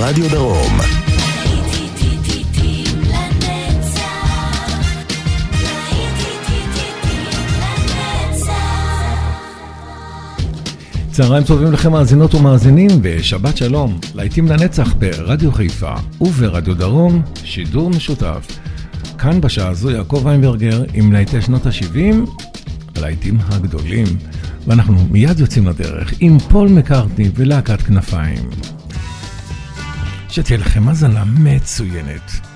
וברדיו דרום. צהריים טובים לכם מאזינות ומאזינים ושבת שלום, להיטים לנצח ברדיו חיפה וברדיו דרום, שידור משותף. כאן בשעה הזו יעקב איינברגר עם להיטי שנות ה-70, הלהיטים הגדולים. ואנחנו מיד יוצאים לדרך עם פול מקארטני ולהקת כנפיים. שתהיה לכם האזנה מצוינת.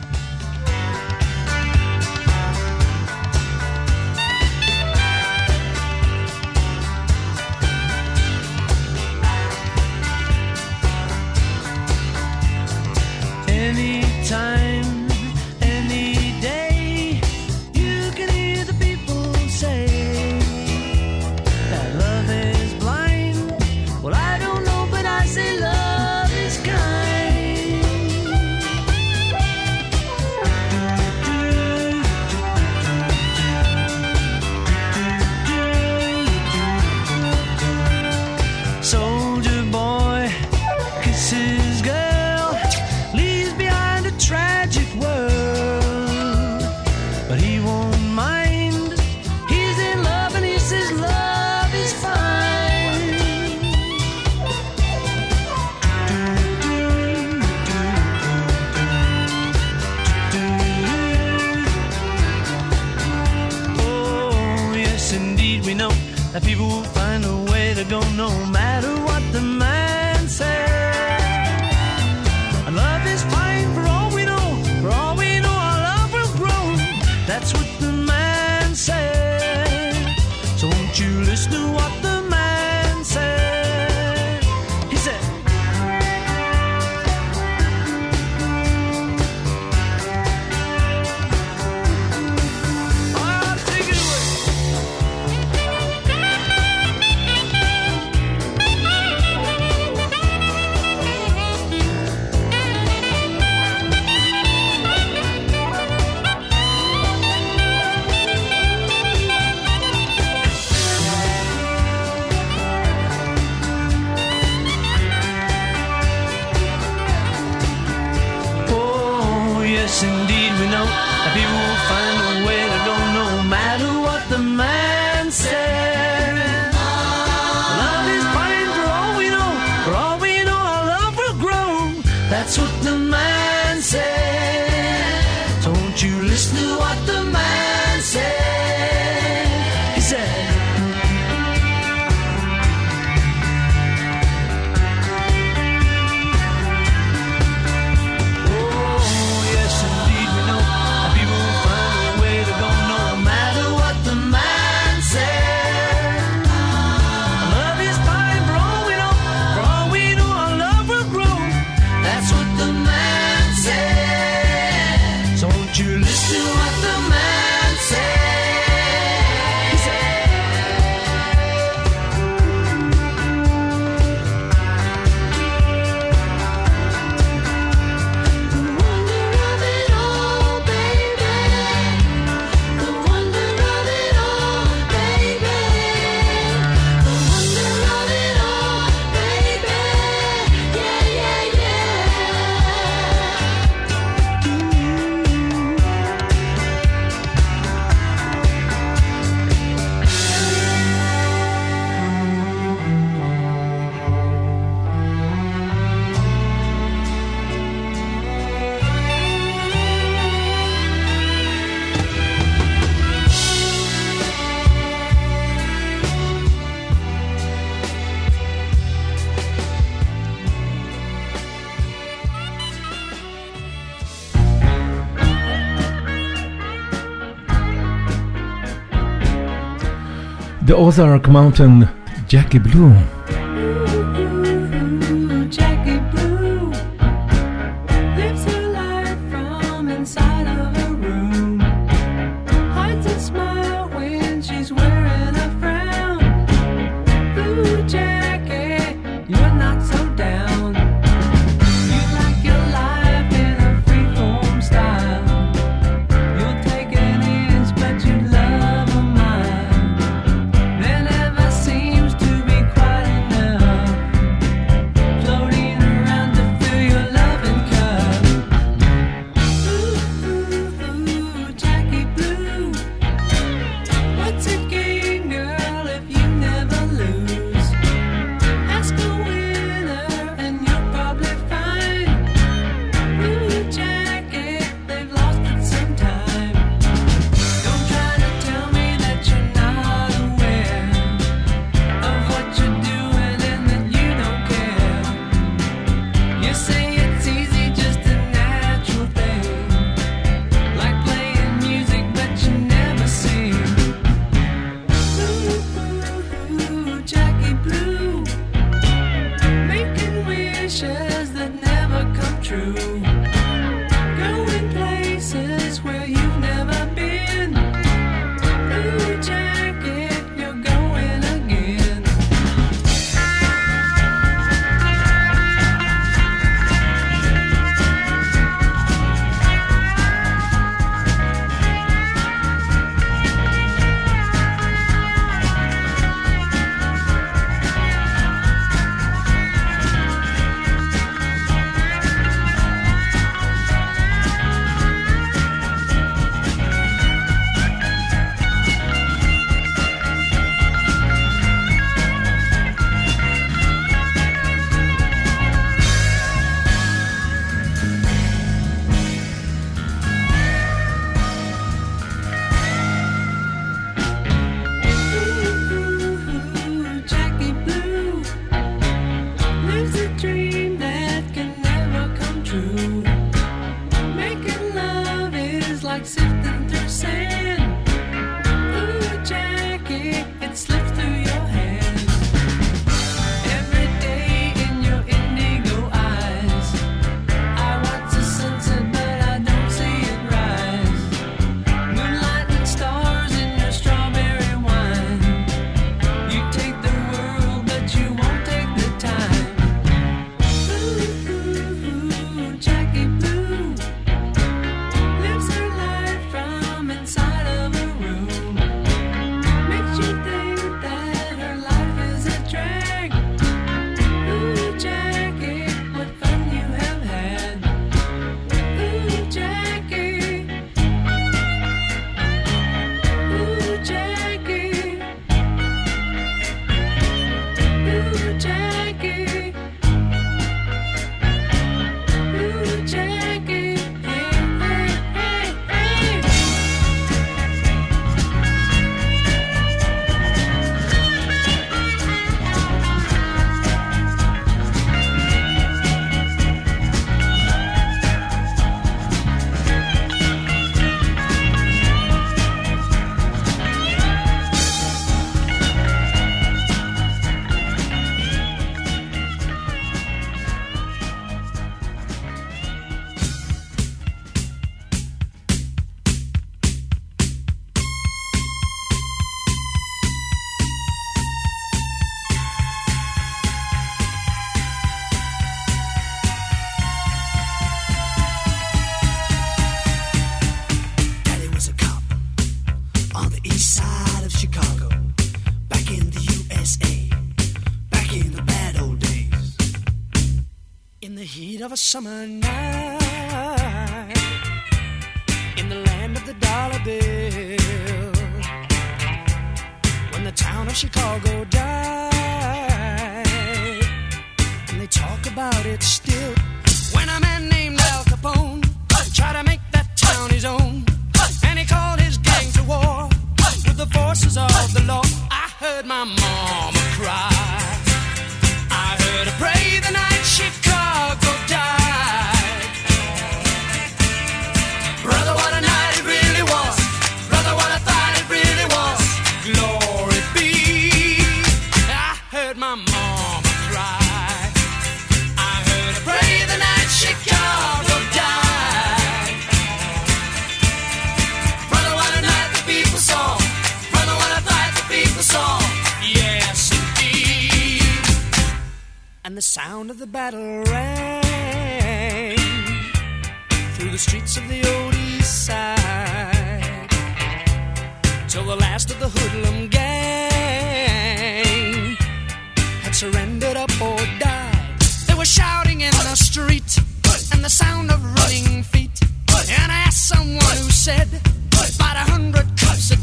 The Ozark Mountain, Jackie Blue. Summer night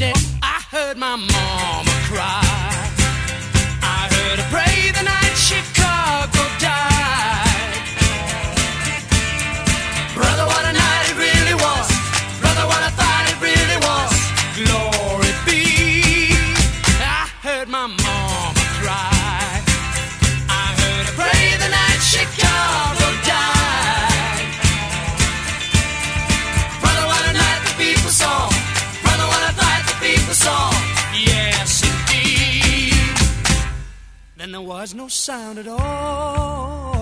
I heard my mama cry. was no sound at all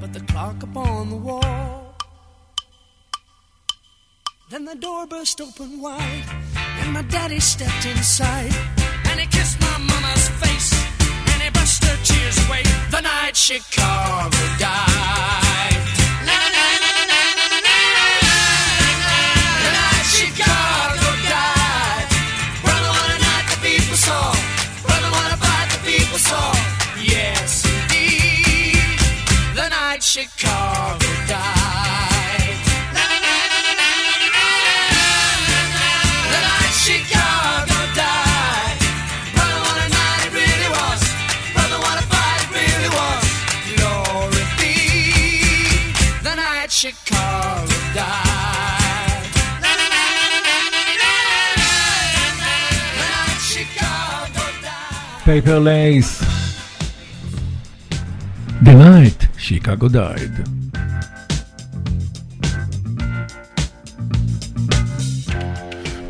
but the clock upon the wall. Then the door burst open wide, and my daddy stepped inside, and he kissed my mama's face, and he brushed her tears away the night Chicago died. The night Chicago. פייפר לייס. The Night, Chicago died.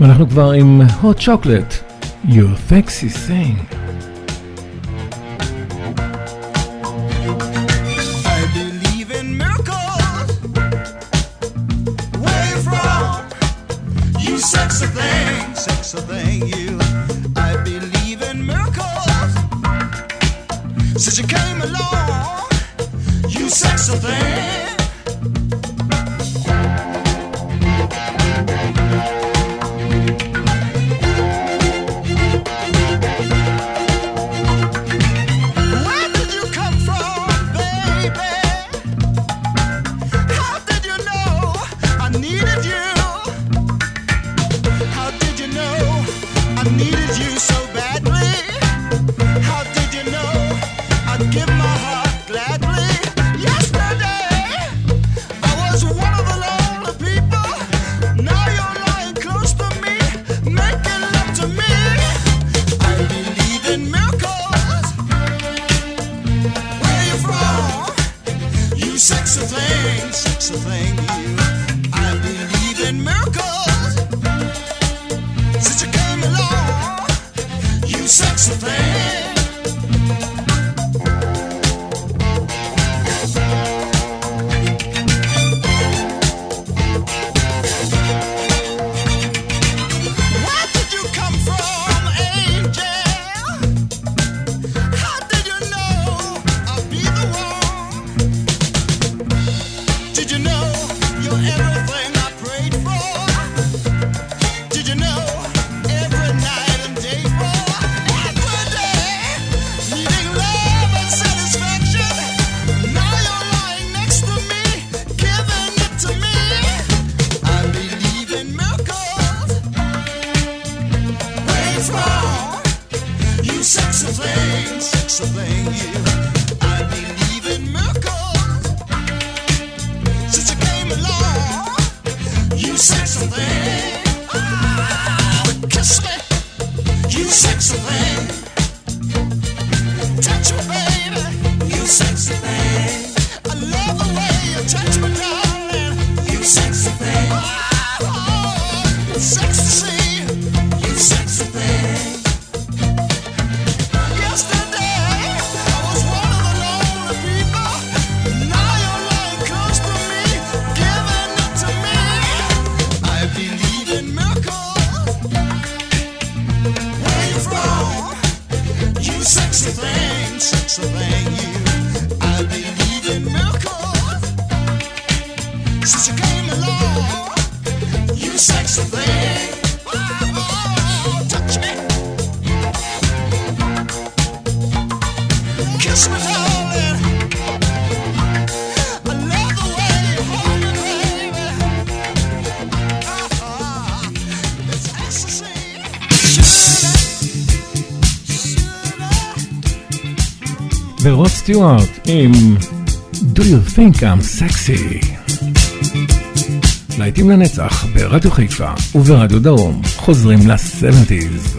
ואנחנו כבר עם hot chocolate, your sexy thing. ורוד סטיוארט עם Do You Think I'm Sexy. להיטים לנצח ברדיו חיפה וברדיו דרום חוזרים לסבנטיז.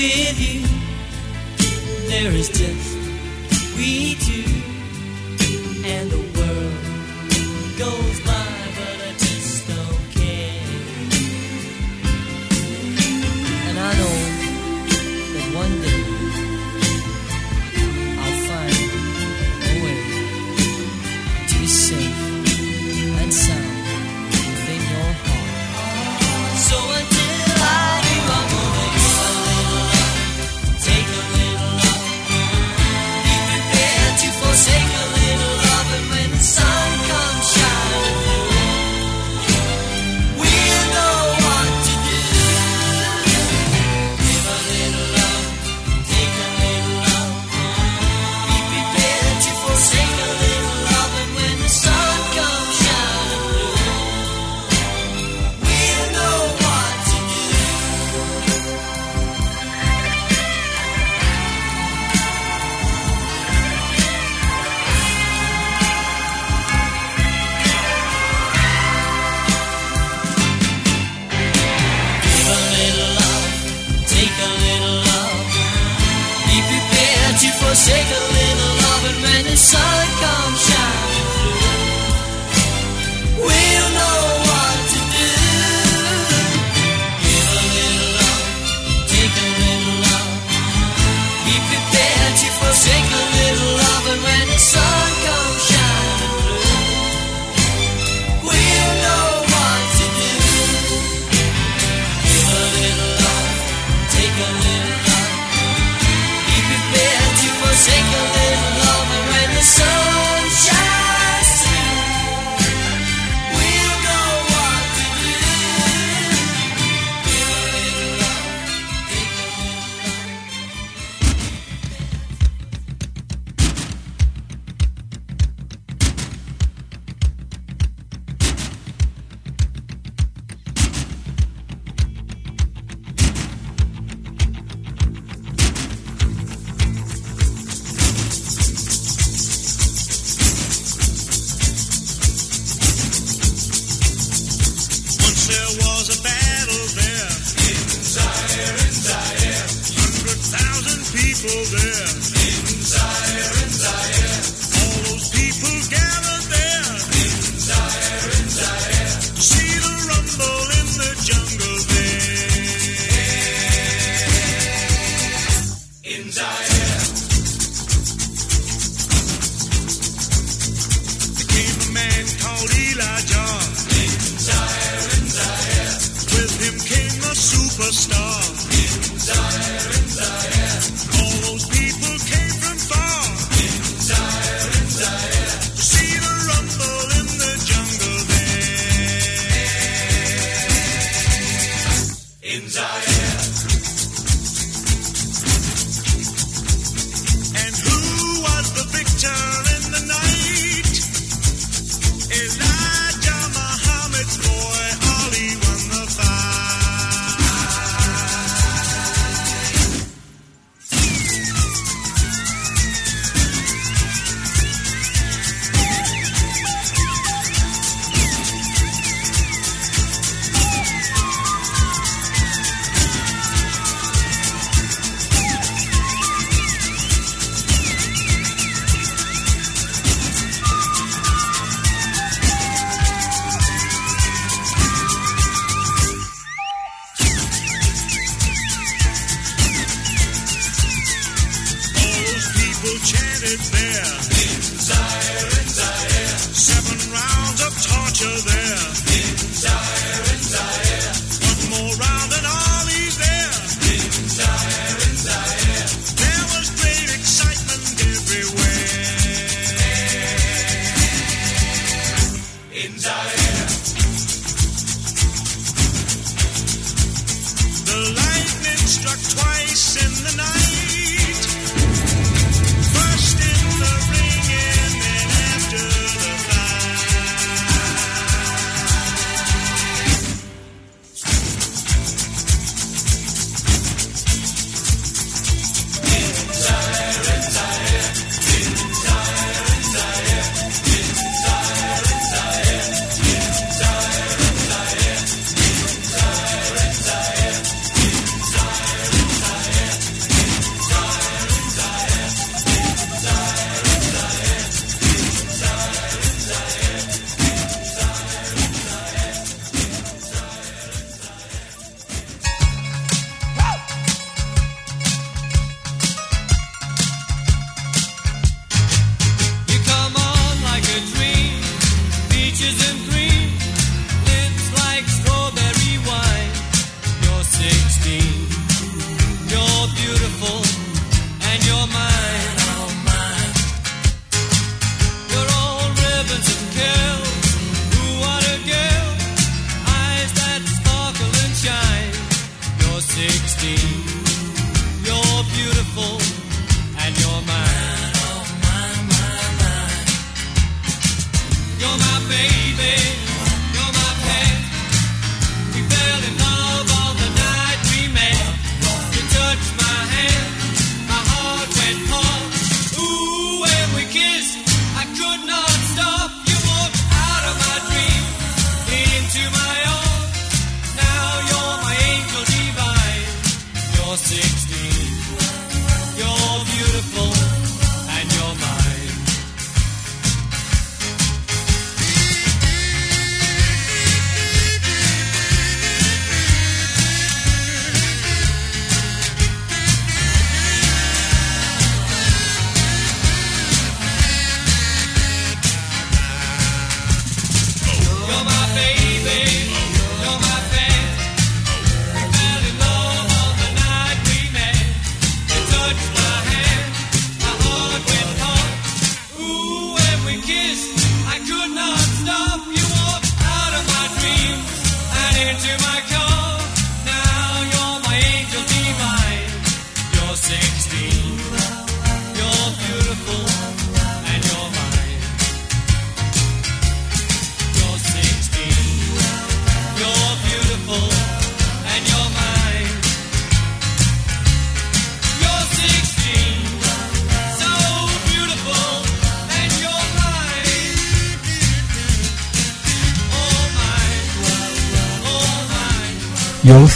With you, there is just we two, In Zaire.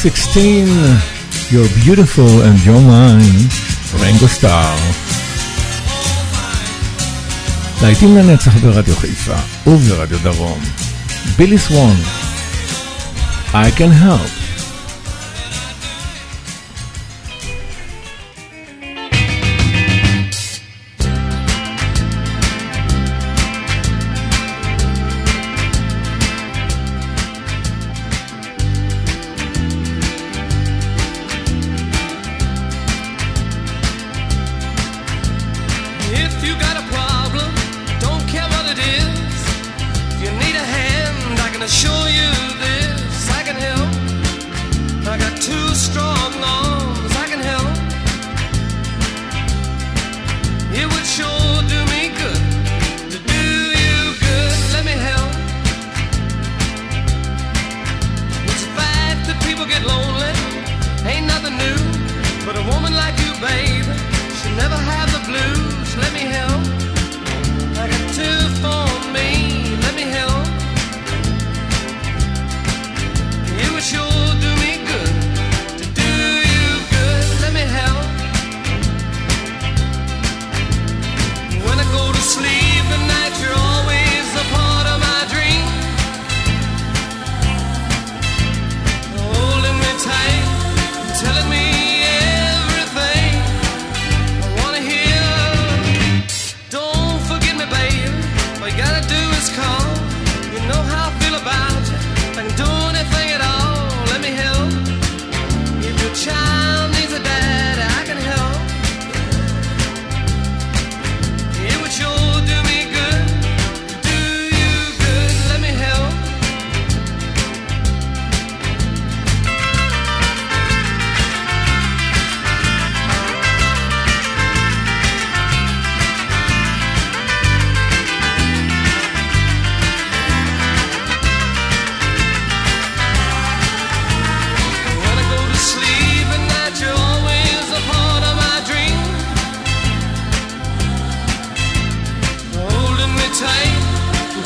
16, You're Beautiful and You're Mine, רינגו סטאר. להיטים לנצח ברדיו חיפה וברדיו דרום. בילי סוון, I can help. too strong.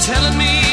telling me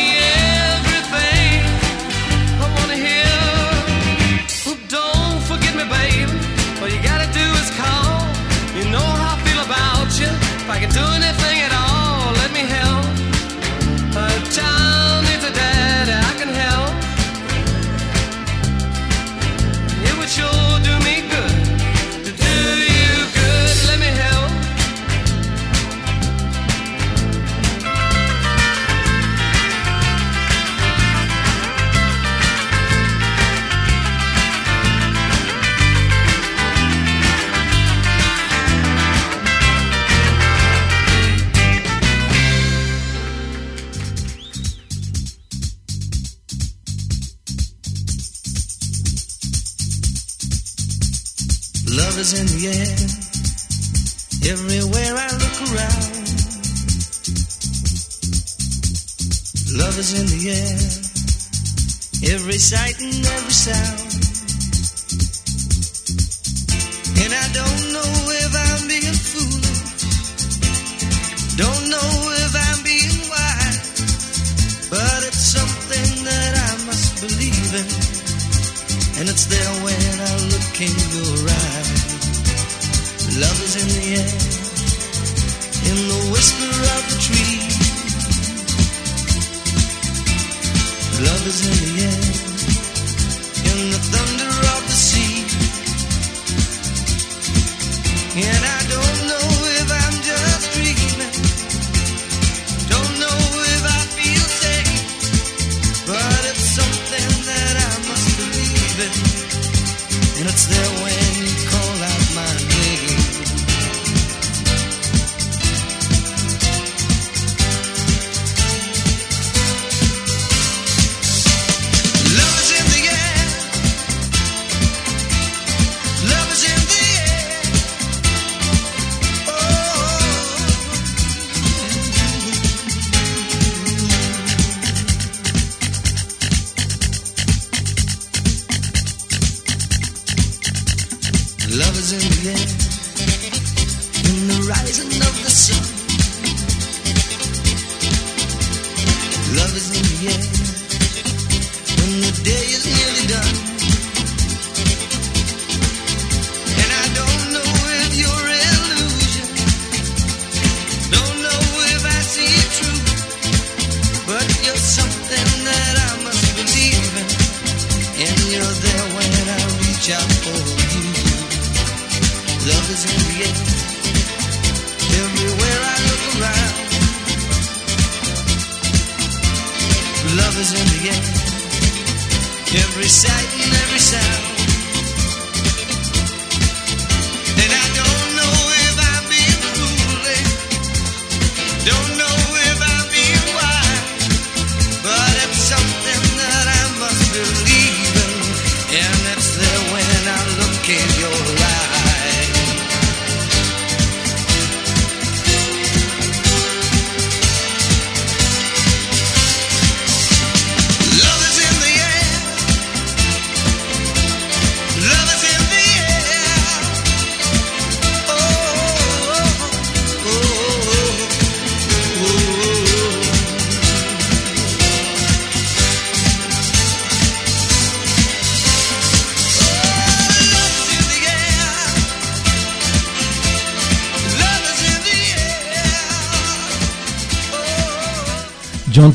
Can I?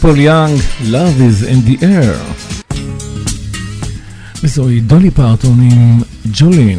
פול יאנג, Love is in the air. וזוהי דולי פרטון עם ג'ולין.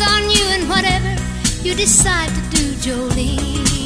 on you and whatever you decide to do, Jolene.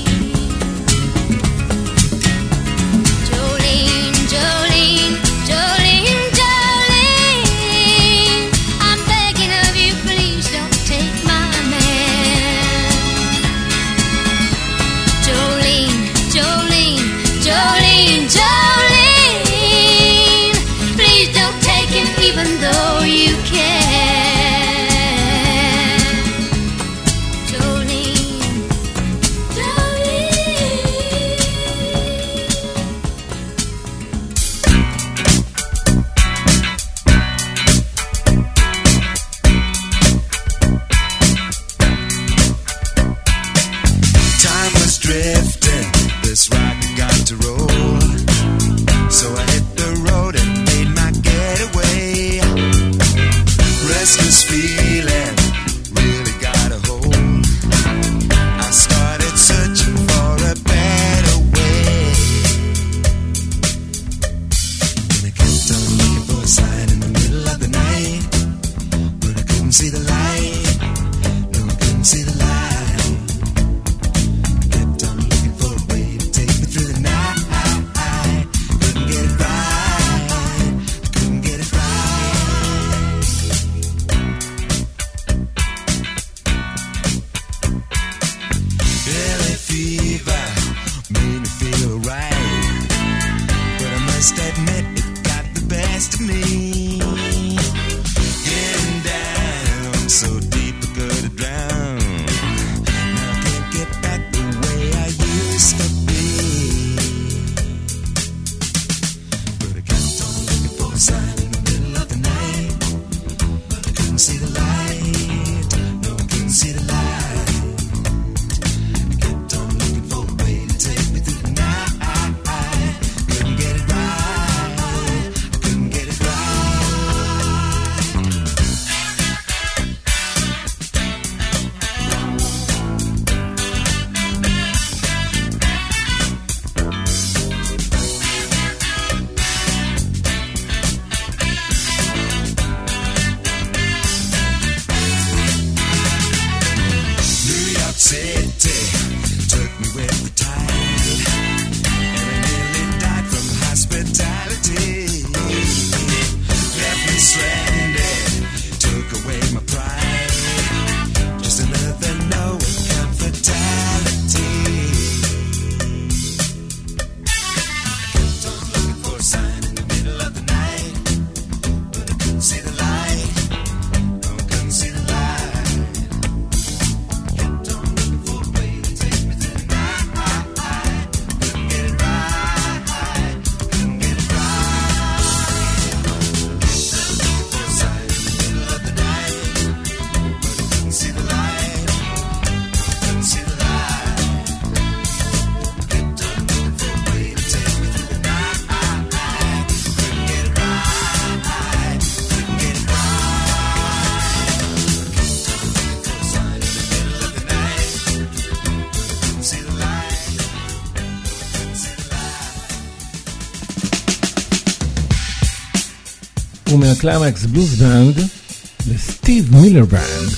Climax Blues Band, the Steve Miller Band.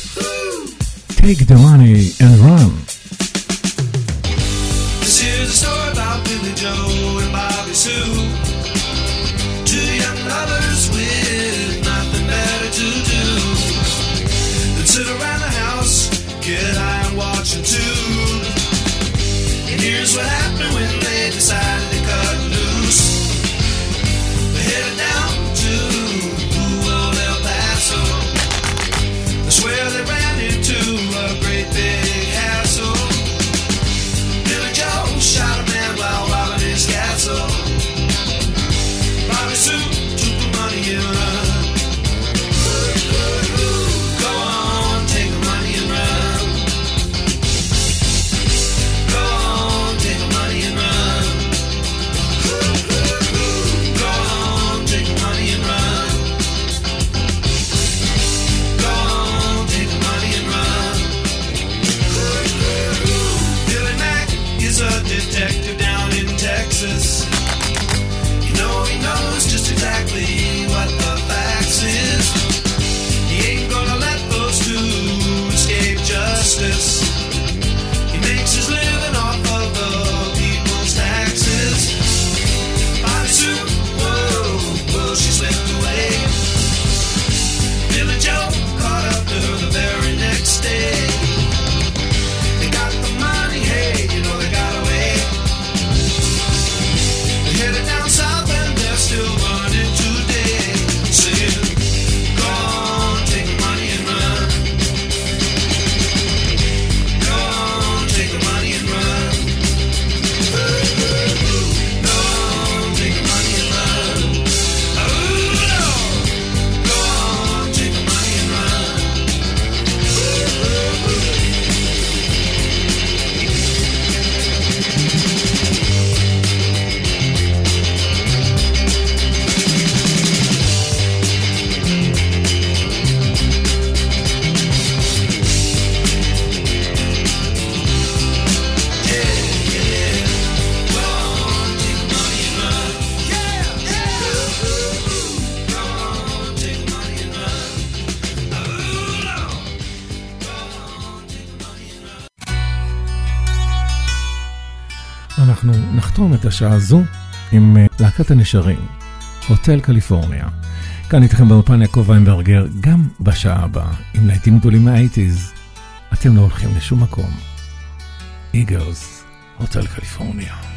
Take the money and run. את השעה הזו עם אה, להקת הנשרים, הוטל קליפורניה. כאן איתכם באולפן יעקב ויינברגר, גם בשעה הבאה, עם להיטים גדולים מהאייטיז. אתם לא הולכים לשום מקום. איגרס, הוטל קליפורניה.